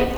Kids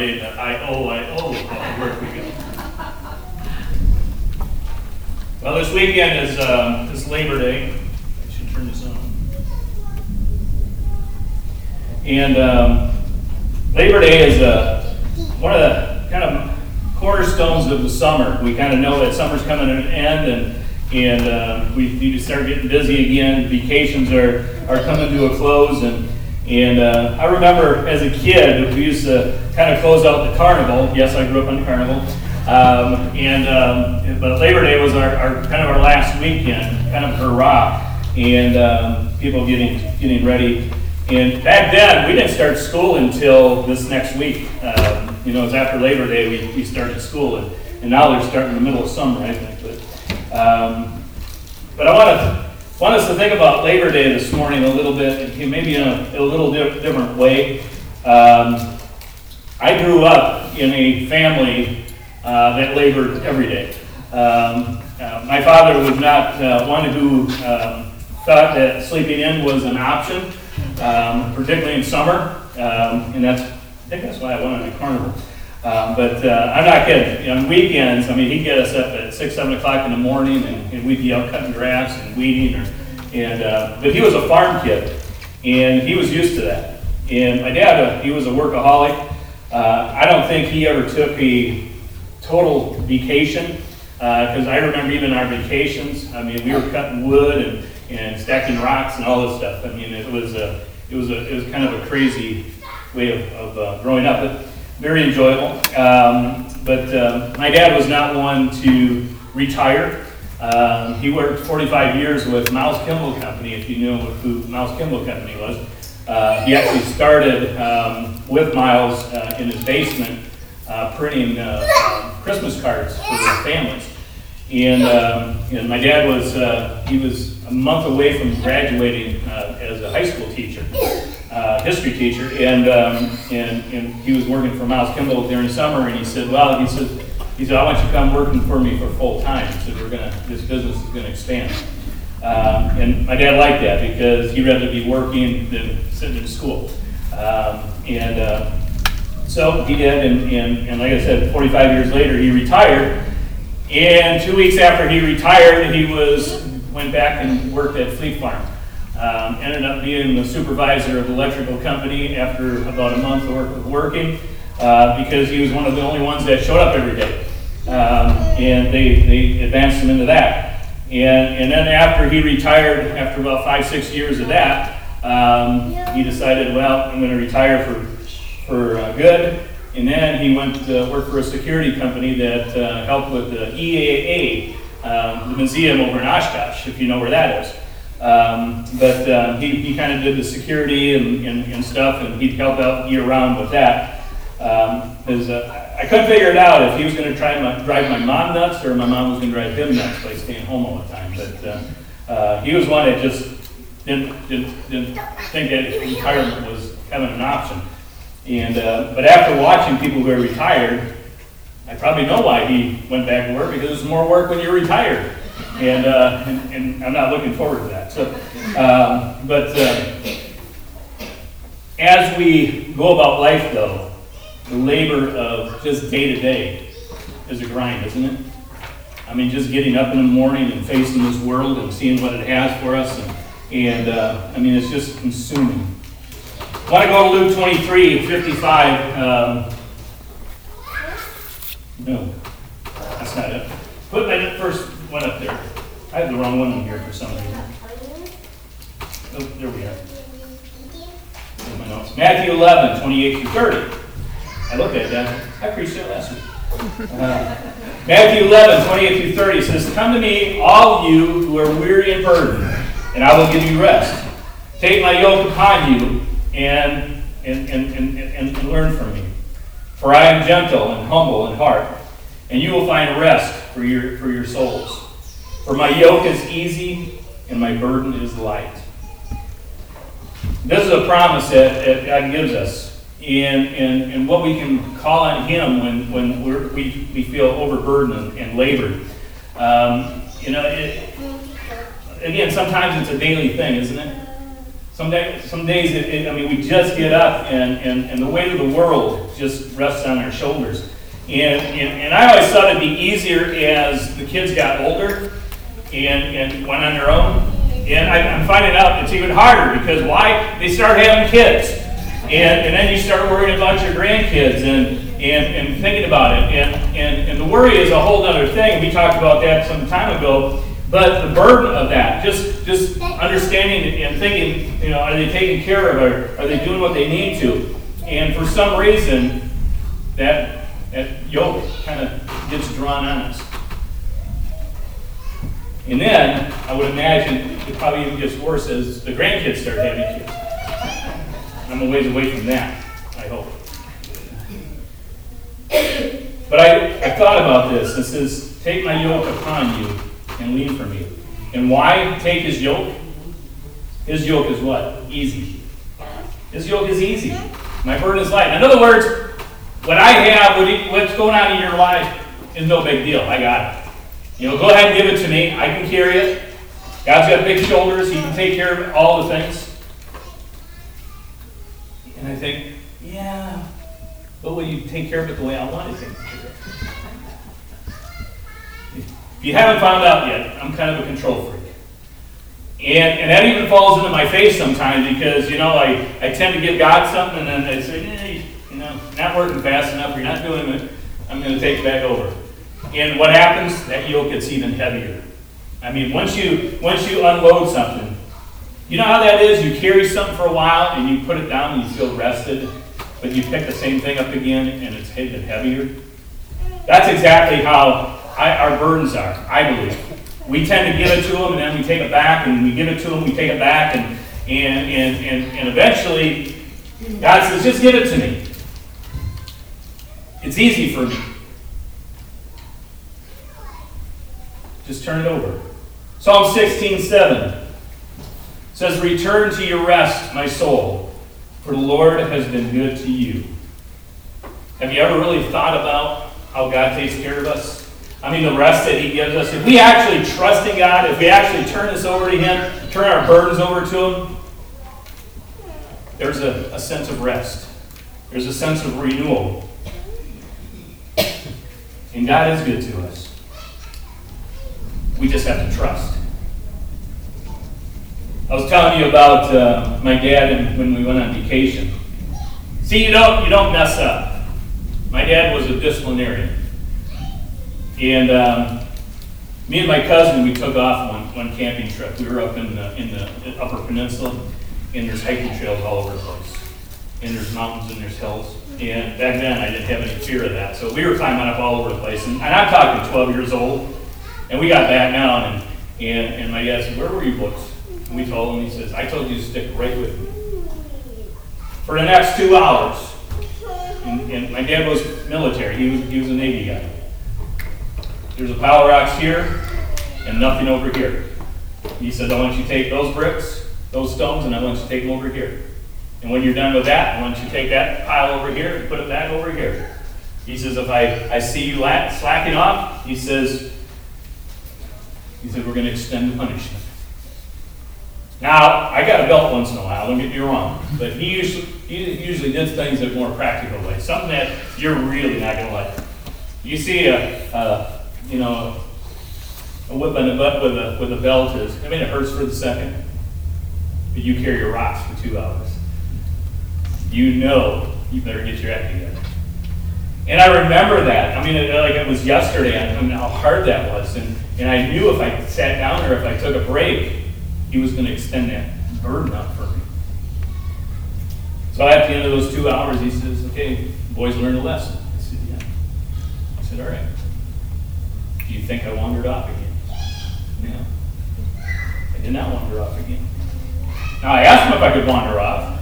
the nowadays, that I owe, I owe, how work we go. Well, this weekend is, is Labor Day. I should turn this on. And, um, Labor Day is, uh, one of the kind of cornerstones of the summer. We kind of know that summer's coming to an end and, and, uh, we need to start getting busy again. Vacations are, are coming to a close and, and, uh, I remember as a kid, we used to kind of close out the carnival. Yes, I grew up on the carnival. Um, and, um, but Labor Day was our, our, kind of our last weekend, kind of hurrah. And, um, people getting, getting ready. And back then, we didn't start school until this next week. Um, you know, it's after Labor Day, we, we started school, and, and now they're starting in the middle of summer, I think. But, um, but I want to want us to think about Labor Day this morning a little bit, maybe in a, a little di- different way. Um, I grew up in a family uh, that labored every day. Um, uh, my father was not uh, one who um, thought that sleeping in was an option, um, particularly in summer, um, and that's I think that's why I went on a carnival. Um, but uh, I'm not kidding. On weekends, I mean, he'd get us up at six, seven o'clock in the morning, and, and we'd be out cutting grass and weeding. Or, and uh, but he was a farm kid, and he was used to that. And my dad, uh, he was a workaholic. Uh, I don't think he ever took a total vacation because I remember even our vacations. I mean, we were cutting wood and, and stacking rocks and all this stuff. I mean, it was a it was a it was kind of a crazy way of, of uh, growing up, but very enjoyable. Um, but um, my dad was not one to retire. Um, he worked 45 years with Miles Kimball Company, if you knew who Miles Kimball Company was. Uh, he actually started um, with Miles uh, in his basement uh, printing uh, Christmas cards for his families. And, um, and my dad was, uh, he was a month away from graduating as a high school teacher, history teacher, and, um, and, and he was working for Miles Kimball during summer, and he said, well, he said, he said, I want you to come working for me for full time. He said, we're gonna, this business is gonna expand. Um, and my dad liked that because he'd rather be working than sitting in school. Um, and uh, so he did, and, and, and like I said, 45 years later, he retired. And two weeks after he retired, he was went back and worked at Fleet Farm. Um, ended up being the supervisor of the electrical company after about a month of working uh, because he was one of the only ones that showed up every day. Um, and they, they advanced him into that. And, and then after he retired, after about five, six years of that, um, he decided, well, I'm going to retire for, for uh, good. And then he went to work for a security company that uh, helped with the EAA, um, the museum over in Oshkosh, if you know where that is. Um, but uh, he, he kind of did the security and, and, and stuff, and he'd help out year round with that. Um, 'cause, uh, I couldn't figure it out if he was going to try my, drive my mom nuts or my mom was going to drive him nuts by staying home all the time. But uh, uh, he was one that just didn't, didn't, didn't think that retirement was kind of an option. And, uh, but after watching people who are retired, I probably know why he went back to work, because there's more work when you're retired. And, uh, and, and I'm not looking forward to that, so, um, but, uh, as we go about life though, the labor of just day to day is a grind, isn't it? I mean, just getting up in the morning and facing this world and seeing what it has for us, and, and, uh, I mean, it's just consuming. I want to go to Luke 23, 55. Um, no, That's not it. Put my first one up there. I have the wrong one in here for some reason. Oh, there we are. Matthew 11, 28 through 30. I looked at that. I preached it last week. Uh, Matthew 11, 28 through 30 says, Come to me, all you who are weary and burdened, and I will give you rest. Take my yoke upon you and, and, and, and, and, and learn from me. For I am gentle and humble in heart, and you will find rest for your, for your souls. For my yoke is easy and my burden is light. This is a promise that, that God gives us, and, and, and what we can call on Him when, when we're, we, we feel overburdened and, labored. Um, you know, it, again, sometimes it's a daily thing, isn't it? Some, day, some days, it, it, I mean, we just get up and, and, and the weight of the world just rests on our shoulders. And, and, and I always thought it'd be easier as the kids got older and, and went on their own. And I, I'm finding out it's even harder because why? They start having kids. And, and then you start worrying about your grandkids and, and, and thinking about it. And, and, and the worry is a whole other thing. We talked about that some time ago. But the burden of that, just just understanding and thinking, you know, are they taking care of it? Are they doing what they need to? And for some reason, that that yoke kind of gets drawn on us. And then I would imagine it probably even gets worse as the grandkids start having kids. I'm a ways away from that, I hope. But I, I thought about this. It says, Take my yoke upon you and lean from me. And why take his yoke? His yoke is what? Easy. His yoke is easy. My burden is light. In other words, what I have, what's going on in your life, is no big deal. I got it. You know, go ahead and give it to me. I can carry it. God's got big shoulders. He can take care of all the things. I think, yeah, but will you take care of it the way I want to take care of it? If you haven't found out yet, I'm kind of a control freak. And, and that even falls into my face sometimes because, you know, I, I tend to give God something and then I say, hey, you know, not working fast enough, you're not doing it, I'm going to take it back over. And what happens? That yoke gets even heavier. I mean, once you, once you unload something, you know how that is? You carry something for a while and you put it down and you feel rested, but you pick the same thing up again and it's even heavier. That's exactly how I, our burdens are, I believe. We tend to give it to them and then we take it back and we give it to them, we take it back, and, and, and, and, and eventually God says, just give it to me. It's easy for me. Just turn it over. Psalm 16, 7 says, Return to your rest, my soul, for the Lord has been good to you. Have you ever really thought about how God takes care of us? I mean, the rest that He gives us. If we actually trust in God, if we actually turn this over to Him, turn our burdens over to Him, there's a, a sense of rest. There's a sense of renewal. And God is good to us. We just have to trust. I was telling you about uh, my dad and when we went on vacation. See, you don't you don't mess up. My dad was a disciplinarian, and um, me and my cousin we took off one, one camping trip. We were up in the in the Upper Peninsula, and there's hiking trails all over the place, and there's mountains and there's hills. And back then I didn't have any fear of that, so we were climbing up all over the place. And, and I'm talking 12 years old, and we got back down, and and, and my dad said, "Where were your books?" And we told him, he says, I told you to stick right with me. For the next two hours, and, and my dad was military, he was, he was a Navy guy. There's a pile of rocks here and nothing over here. He said, I want you to take those bricks, those stones, and I want you to take them over here. And when you're done with that, I want you to take that pile over here and put it back over here. He says, if I, I see you slacking off, he says, he said, we're going to extend the punishment. Now, I got a belt once in a while, don't get me wrong, but he usually, he usually did things in a more practical way, something that you're really not going to like. You see a, a, you know, a whip on the butt with a, with a belt is, I mean, it hurts for the second, but you carry your rocks for two hours. You know you better get your act together. And I remember that. I mean, it, like it was yesterday. I mean, how hard that was. And, and I knew if I sat down or if I took a break, he was going to extend that burden up for me. So at the end of those two hours, he says, okay, boys learned a lesson. I said, yeah. I said, all right. Do you think I wandered off again? No. I did not wander off again. Now, I asked him if I could wander off,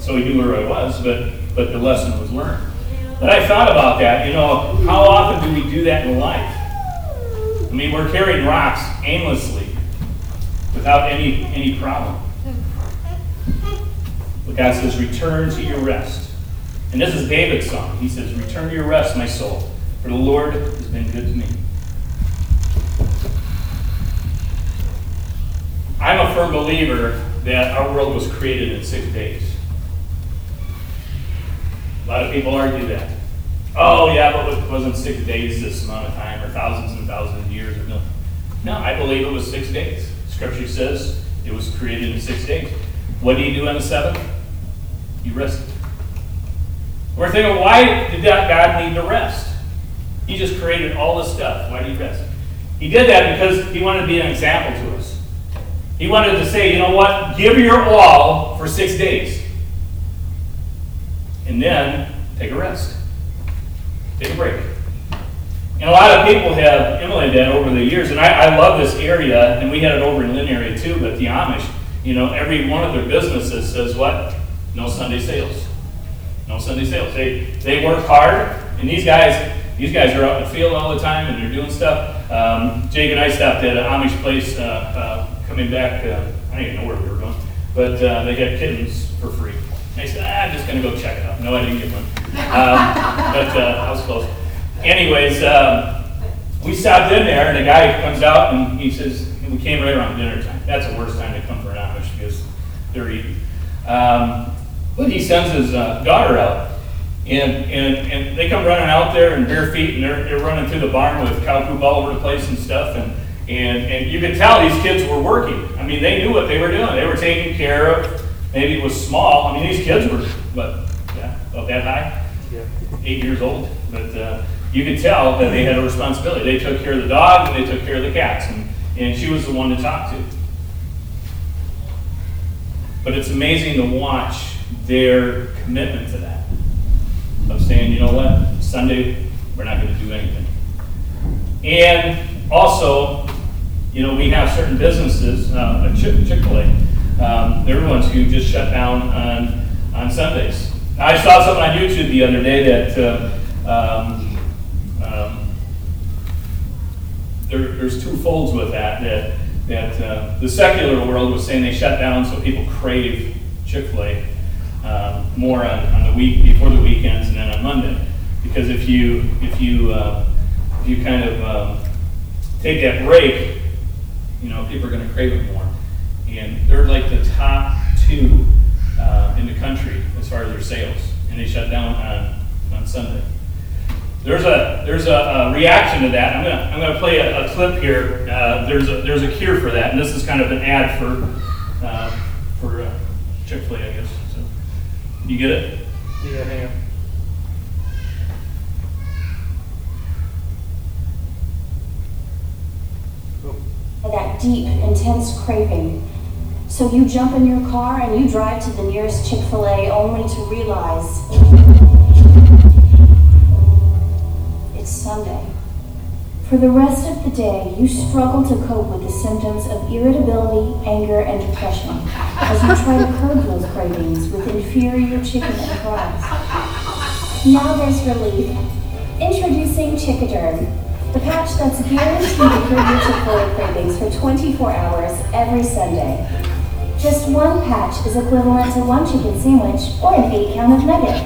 so he knew where I was, but, but the lesson was learned. But I thought about that, you know, how often do we do that in life? I mean, we're carrying rocks aimlessly without any, any problem. But God says, return to your rest. And this is David's song. He says, Return to your rest, my soul, for the Lord has been good to me. I'm a firm believer that our world was created in six days. A lot of people argue that. Oh, yeah, but it wasn't six days this amount of time, or thousands and thousands of years, or no. No, I believe it was six days. Scripture says it was created in six days. What do you do on the seventh? You rested. We're thinking, why did that God need to rest? He just created all this stuff. Why did he rest? He did that because he wanted to be an example to us. He wanted to say, you know what? Give your all for six days. And then take a rest. Take a break. And a lot of people have emulated that over the years. And I, I love this area, and we had it over in Lynn area too, but the Amish, you know, every one of their businesses says what? No Sunday sales. No Sunday sales. They they work hard, and these guys these guys are out in the field all the time, and they're doing stuff. Um, Jake and I stopped at an Amish place uh, uh, coming back. Uh, I don't even know where we were going, but uh, they had kittens for free. And I said, ah, I'm just gonna go check it out. No, I didn't get one, um, but uh, I was close. Anyways, um, we stopped in there, and the guy comes out and he says, and we came right around dinner time. That's the worst time to come for an Amish because they're eating. Um, but he sends his uh, daughter out. And, and, and they come running out there in bare feet and they're, they're running through the barn with cow poop all over the place and stuff. And, and, and you could tell these kids were working. I mean, they knew what they were doing. They were taking care of, maybe it was small. I mean, these kids were, but yeah, about that high? Yeah. Eight years old. But uh, you could tell that they had a responsibility. They took care of the dog and they took care of the cats. And, and she was the one to talk to. But it's amazing to watch their commitment to that. Of saying, you know what, Sunday, we're not going to do anything. And also, you know, we have certain businesses, uh, Chick fil A, um, they're the ones who just shut down on, on Sundays. I saw something on YouTube the other day that uh, um, there, there's two folds with that. That that uh, the secular world was saying they shut down so people crave Chick-fil-A um, more on, on the week before the weekends and then on Monday. Because if you if you uh, if you kind of um, take that break, you know people are going to crave it more. And they're like the top two uh, in the country as far as their sales, and they shut down on on Sunday. There's a there's a, a, reaction to that. I'm gonna I'm gonna play a, a clip here. Uh, there's a there's a cure for that, and this is kind of an ad for uh, for uh, Chick Fil A, I guess. So, you get it? Yeah, hang on. That deep, intense craving. So you jump in your car and you drive to the nearest Chick fil A only to realize Sunday. For the rest of the day, you struggle to cope with the symptoms of irritability, anger, and depression as you try to curb those cravings with inferior chicken and fries. Now there's relief. Introducing Chickaderm, the patch that's guaranteed to curb your Chick-fil-A cravings for 24 hours every Sunday. Just one patch is equivalent to one chicken sandwich or an eight count of nuggets.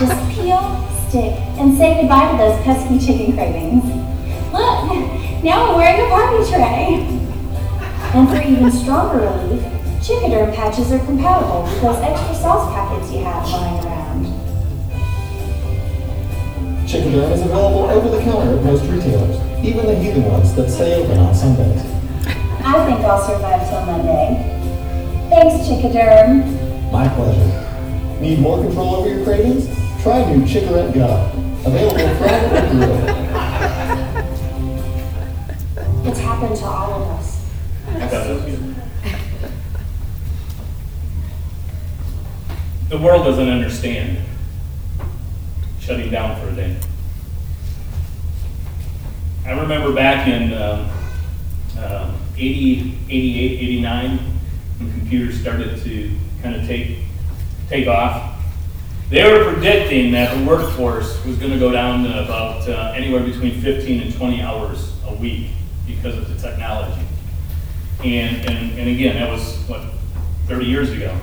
Just peel, stick, and say goodbye to those pesky chicken cravings. Look, now I'm wearing a Barbie tray. And for even stronger relief, Chickaderm patches are compatible with those extra sauce packets you have lying around. Chickaderm is available over the counter at most retailers, even the heathen ones that stay open on Sundays. I think I'll survive till Monday. Thanks, Chickaderm. My pleasure. Need more control over your cravings? Try new Chicorette Gum, available fried or grilled. It's happened to all of us. I thought that was good. The world doesn't understand shutting down for a day. I remember back in um, um, 80, 88, 89, when computers started to kind of take, take off. They were predicting that the workforce was going to go down to about uh, anywhere between 15 and 20 hours a week because of the technology. And, and, and again, that was, what, 30 years ago.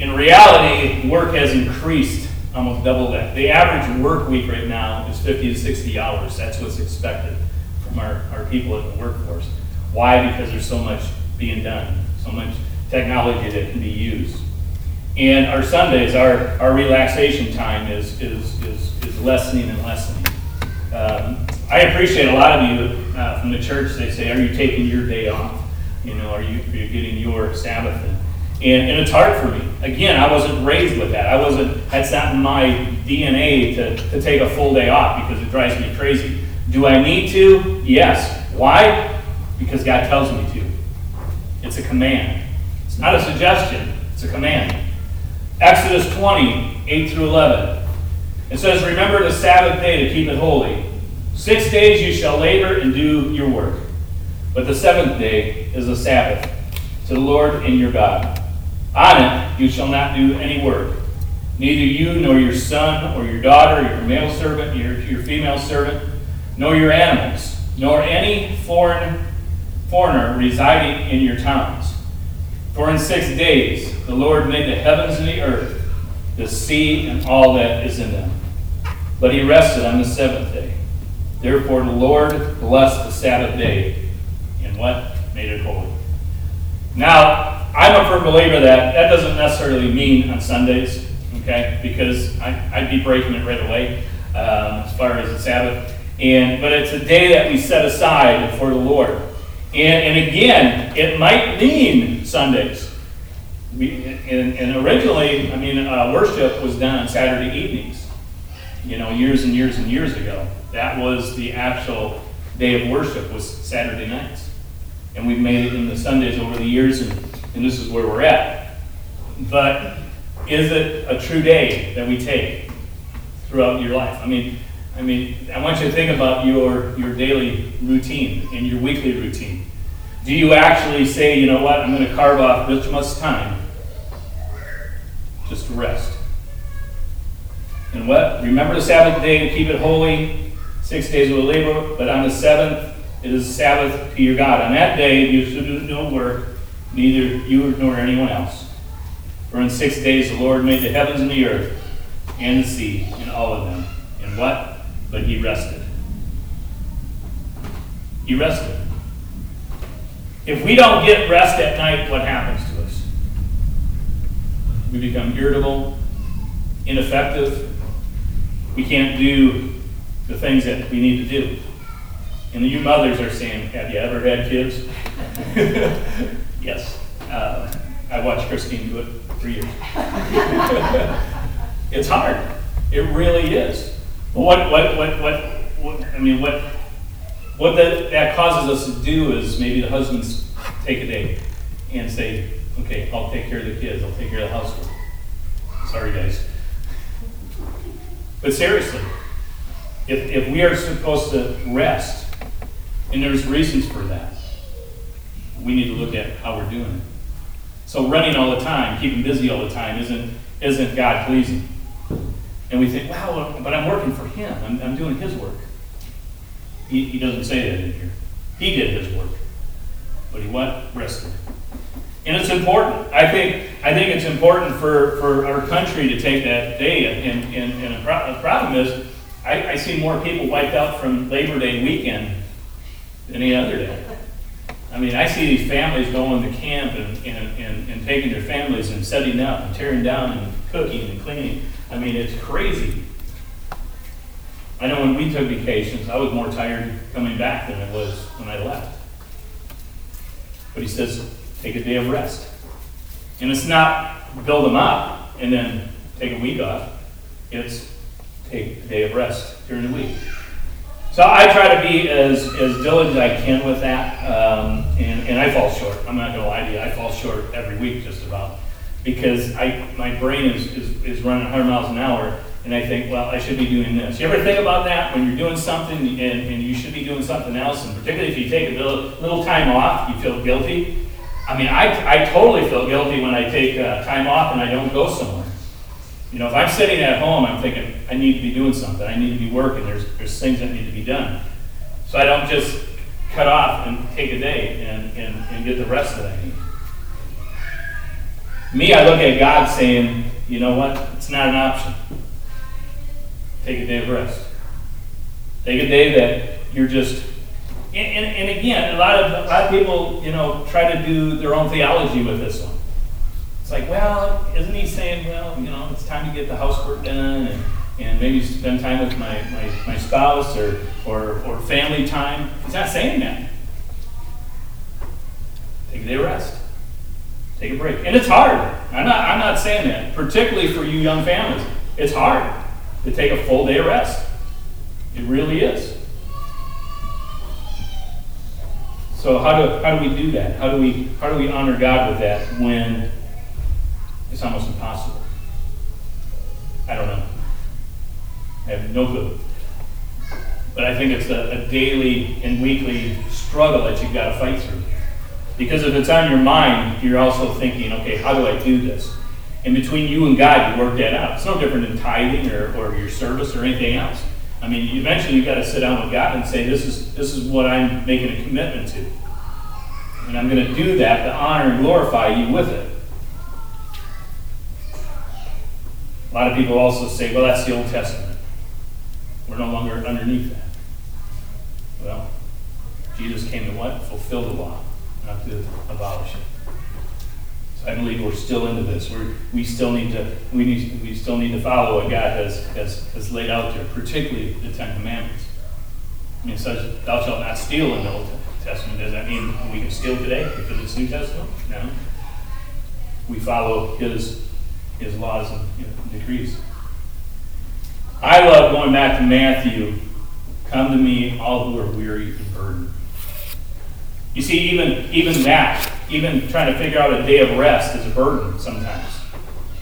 In reality, work has increased almost double that. The average work week right now is 50 to 60 hours. That's what's expected from our, our people in the workforce. Why? Because there's so much being done, so much technology that can be used. And our Sundays, our, our relaxation time is, is, is, is lessening and lessening. Um, I appreciate a lot of you uh, from the church, they say, are you taking your day off? You know, are you, are you getting your Sabbath? And, and, and it's hard for me. Again, I wasn't raised with that. I wasn't, that's not in my DNA to, to take a full day off because it drives me crazy. Do I need to? Yes. Why? Because God tells me to. It's a command. It's not a suggestion, it's a command. Exodus 20, 8 through 11. It says, Remember the Sabbath day to keep it holy. Six days you shall labor and do your work. But the seventh day is a Sabbath to the Lord and your God. On it you shall not do any work, neither you nor your son or your daughter, your male servant, your, your female servant, nor your animals, nor any foreign foreigner residing in your towns. For in six days the Lord made the heavens and the earth, the sea and all that is in them. But he rested on the seventh day. Therefore the Lord blessed the Sabbath day and what? Made it holy. Now, I'm a firm believer that that doesn't necessarily mean on Sundays, okay? Because I, I'd be breaking it right away um, as far as the Sabbath. And but it's a day that we set aside for the Lord. And, and again, it might mean Sundays. We, and, and originally, I mean, uh, worship was done on Saturday evenings. You know, years and years and years ago, that was the actual day of worship was Saturday nights and we've made it into Sundays over the years, and, and this is where we're at. But is it a true day that we take throughout your life? I mean, I mean, I want you to think about your, your daily routine and your weekly routine. Do you actually say, you know what, I'm going to carve off this much time just to rest? And what? Remember the Sabbath day and keep it holy. Six days will labor, but on the seventh, it is Sabbath to your God. On that day you should do no work, neither you nor anyone else. For in six days the Lord made the heavens and the earth, and the sea, and all of them. And what? But he rested. He rested. If we don't get rest at night, what happens to us? We become irritable, ineffective. We can't do the things that we need to do. And you mothers are saying, have you ever had kids? yes. Uh, I watched Christine do it for years. it's hard. It really is. What, what, what, what, what I mean, what, what that, that causes us to do is maybe the husbands take a day and say, okay, I'll take care of the kids, I'll take care of the housework. Sorry, guys. But seriously, if, if we are supposed to rest, and there's reasons for that. We need to look at how we're doing it. So running all the time, keeping busy all the time isn't, isn't God pleasing. And we think, wow, but I'm working for him. I'm, I'm doing his work. He, he doesn't say that in here. He did his work. But he what? Rested. And it's important. I think I think it's important for, for our country to take that day. And, and, and the, problem is, I, I see more people wiped out from Labor Day weekend than any other day. I mean, I see these families going to camp and, and, and, and taking their families and setting up and tearing down and cooking and cleaning. I mean, it's crazy. I know when we took vacations, I was more tired coming back than I was when I left. But he says, take a day of rest. And it's not build them up and then take a week off. it's take a day of rest during the week. So I try to be as, as diligent as I can with that, um, and, and I fall short. I'm not gonna lie to you, I fall short every week just about. Because I, my brain is, is, is running hundred miles an hour, and I think, well, I should be doing this. You ever think about that, when you're doing something and, and you should be doing something else, and particularly if you take a little, little time off, you feel guilty? I mean, I, I totally feel guilty when I take, uh, time off and I don't go somewhere. You know, if I'm sitting at home, I'm thinking, I need to be doing something, I need to be working, there's, there's things that need to be done. So I don't just cut off and take a day and, and, and get the rest that I need. Me, I look at God saying, you know what, it's not an option. Take a day of rest. Take a day that you're just, and, and, and again, a lot of, a lot of people, you know, try to do their own theology with this one. It's like, well, isn't he saying, well, you know, it's time to get the housework done and, and maybe spend time with my, my, my spouse or, or, or family time? He's not saying that. Take a day of rest. Take a break. And it's hard. I'm not, I'm not saying that, particularly for you young families. It's hard to take a full day of rest. It really is. So how do, how do we do that? How do we, how do we honor God with that when it's almost impossible? I don't know. I have no clue. But I think it's a, a daily and weekly struggle that you've got to fight through. Because if it's on your mind, you're also thinking, okay, how do I do this? And between you and God, you work that out. It's no different than tithing or, or your service or anything else. I mean, eventually you've got to sit down with God and say, this is, this is what I'm making a commitment to. And I'm going to do that to honor and glorify you with it. A lot of people also say, well, that's the Old Testament. We're no longer underneath that. Well, Jesus came to what? Fulfill the law, not to abolish it. I believe we're still into this. We're, we still need to we need we still need to follow what God has, has, has laid out there, particularly the Ten Commandments. I mean, says, "Thou shalt not steal" in the Old Testament. Does that mean we can steal today because it's New Testament? No. We follow His His laws and you know, decrees. I love going back to Matthew. Come to me, all who are weary and burdened. You see, even even that, even trying to figure out a day of rest is a burden sometimes.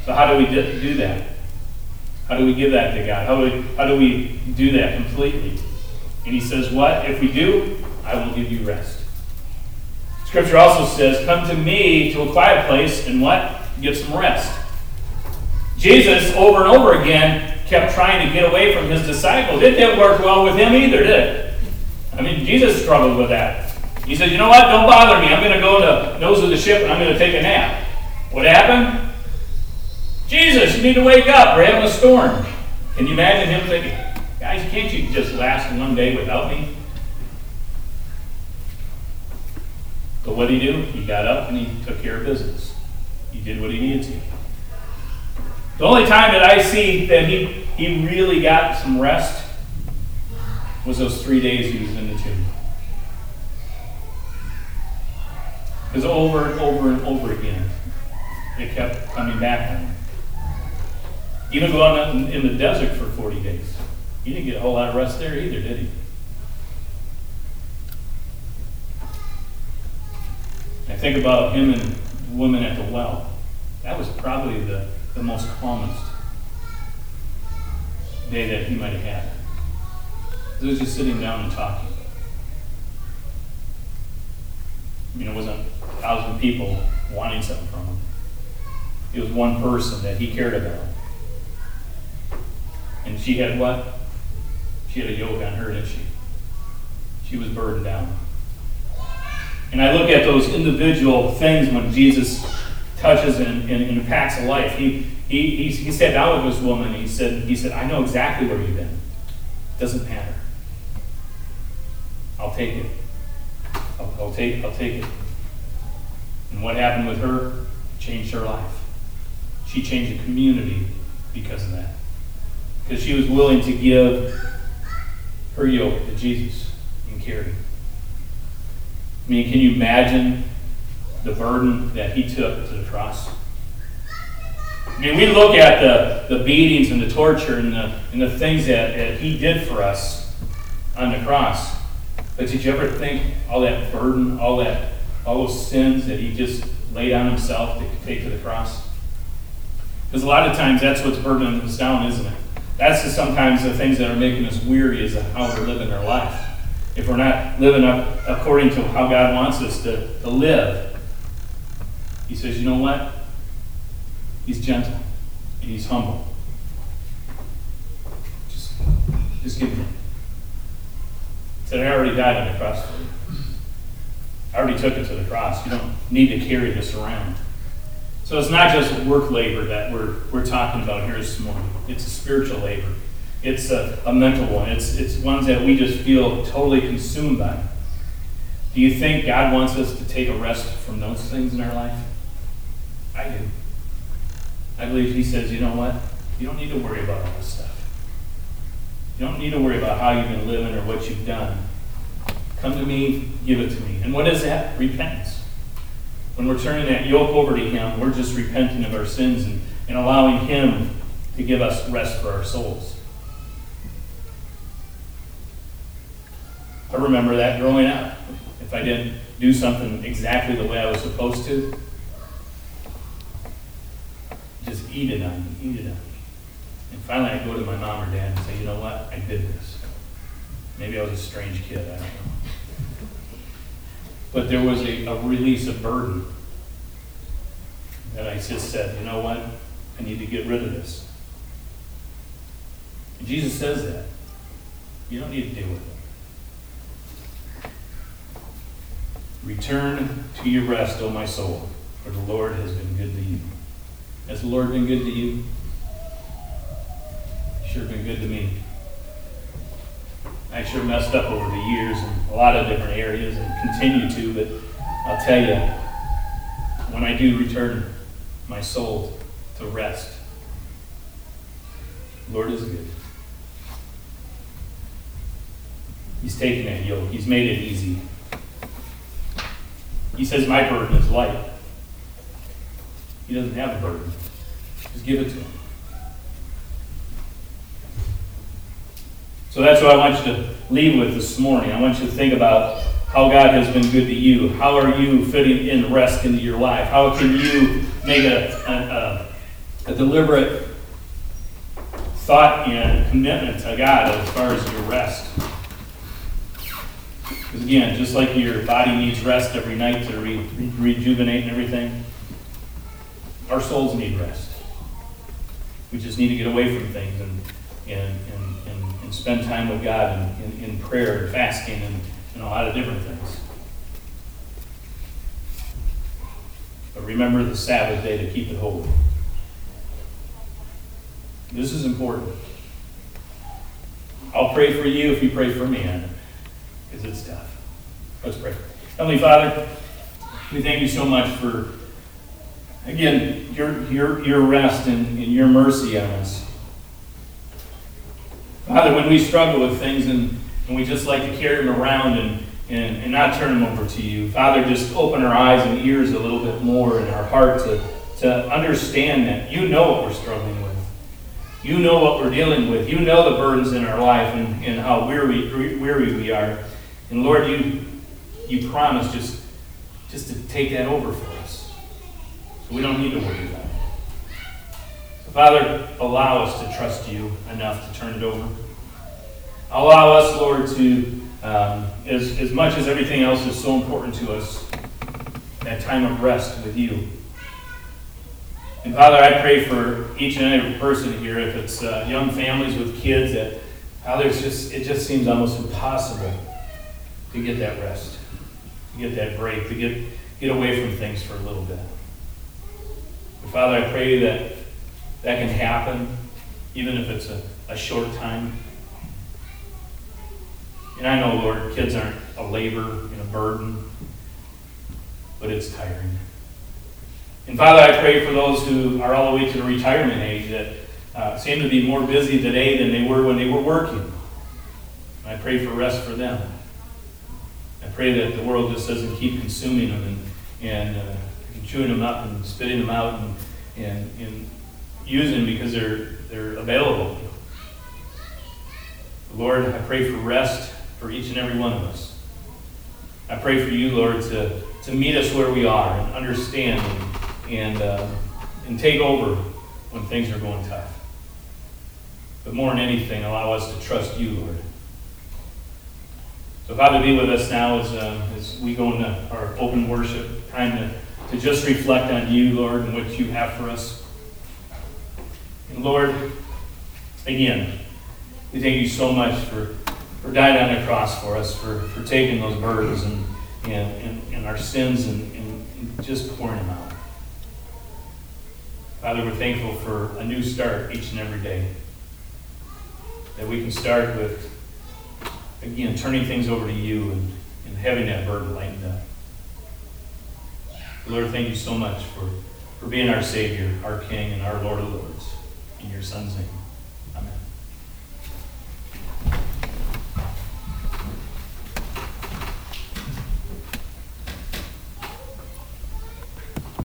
So how do we do that? How do we give that to God? How do we, how do we do that completely? And he says, What? If we do, I will give you rest. Scripture also says, Come to me to a quiet place and what? Get some rest. Jesus, over and over again, kept trying to get away from his disciples. It didn't work well with him either, did it? I mean, Jesus struggled with that. He said, You know what? Don't bother me. I'm going to go to the nose of the ship and I'm going to take a nap. What happened? Jesus, you need to wake up. We're having a storm. Can you imagine him thinking, Guys, can't you just last one day without me? But what did he do? He got up and he took care of business. He did what he needed to. The only time that I see that he, he really got some rest was those three days he was in the tomb. Because over and over and over again, it kept coming back on him. Even going out in, in the desert for 40 days. He didn't get a whole lot of rest there either, did he? I think about him and the woman at the well. That was probably the, the most calmest day that he might have had. He was just sitting down and talking. Mean, it wasn't a thousand people wanting something from him. It was one person that he cared about. And she had what? She had a yoke on her, didn't she? She was burdened down. And I look at those individual things when Jesus touches and, and, and impacts a life. He, he, he, he sat down with this woman. He said, he said, I know exactly where you've been. It doesn't matter. I'll take it. I'll, take, I'll take it. And what happened with her changed her life. She changed the community because of that. Because she was willing to give her yoke to Jesus and carry. I mean, can you imagine the burden that he took to the cross? I mean, we look at the, the beatings and the torture and the, and the things that, that he did for us on the cross. But did you ever think all that burden, all that, all those sins that he just laid on himself to take to the cross? Because a lot of times that's what's burdening us down, isn't it? That's the, sometimes the things that are making us weary is how we're living our life. If we're not living up according to how God wants us to, to live, He says, you know what? He's gentle and He's humble. Just, just give me. Said, I already died on the cross for you. I already took it to the cross. You don't need to carry this around. So it's not just work labor that we're, we're talking about here this morning. It's a spiritual labor. It's a, a mental one. It's, it's ones that we just feel totally consumed by. Do you think God wants us to take a rest from those things in our life? I do. I believe He says, you know what? You don't need to worry about all this stuff. You don't need to worry about how you've been living or what you've done. Come to me, give it to me. And what is that? Repentance. When we're turning that yoke over to Him, we're just repenting of our sins and, and allowing Him to give us rest for our souls. I remember that growing up. If I didn't do something exactly the way I was supposed to, just eat it on me, eat it on me. And finally, I go to my mom or dad and say, you know what? I did this. Maybe I was a strange kid, I don't know. But there was a, a release of burden that I just said, you know what? I need to get rid of this. And Jesus says that. You don't need to deal with it. Return to your rest, O my soul, for the Lord has been good to you. Has the Lord been good to you? Sure been good to me. I sure messed up over the years in a lot of different areas and continue to, but I'll tell you, when I do return my soul to rest, Lord is good. He's taken that yoke. He's made it easy. He says, My burden is light. He doesn't have a burden. Just give it to him. So that's what I want you to leave with this morning. I want you to think about how God has been good to you. How are you fitting in rest into your life? How can you make a, a, a, a deliberate thought and commitment to God as far as your rest? Because again, just like your body needs rest every night to re- rejuvenate and everything, our souls need rest. We just need to get away from things and, and, and, and, spend time with God in, in, in prayer and fasting and, and a lot of different things. But remember the Sabbath day to keep it holy. This is important. I'll pray for you if you pray for me because it's tough. Let's pray. Heavenly Father, we thank you so much for, again, your, your, your rest and, and your mercy on us. Father, when we struggle with things and, and we just like to carry them around and, and, and not turn them over to you, Father, just open our eyes and ears a little bit more and our heart to, to understand that you know what we're struggling with. You know what we're dealing with. You know the burdens in our life and, and how weary, weary we are. And Lord, you, you promise just, just to take that over for us. So we don't need to worry about it. Father, allow us to trust you enough to turn it over. Allow us, Lord, to, um, as, as much as everything else is so important to us, that time of rest with you. And Father, I pray for each and every person here, if it's uh, young families with kids, that Father, it's just, it just seems almost impossible to get that rest, to get that break, to get, get away from things for a little bit. But Father, I pray that that can happen, even if it's a, a short time. And I know, Lord, kids aren't a labor and a burden, but it's tiring. And Father, I pray for those who are all the way to the retirement age that uh, seem to be more busy today than they were when they were working. I pray for rest for them. I pray that the world just doesn't keep consuming them and, and uh, chewing them up and spitting them out and, and, and using because they're, they're available. Lord, I pray for rest for each and every one of us. I pray for you, Lord, to, to meet us where we are and understand and, and, uh, and take over when things are going tough. But more than anything, allow us to trust you, Lord. So, Father, be with us now as, uh, as we go into our open worship, time to, to just reflect on you, Lord, and what you have for us. Lord, again, we thank you so much for, for dying on the cross for us, for, for taking those burdens and, and, and, and our sins and, and, and just pouring them out. Father, we're thankful for a new start each and every day. That we can start with, again, turning things over to you and, and having that burden lightened up. Lord, thank you so much for, for being our Savior, our King, and our Lord of Lords. In your Son's name.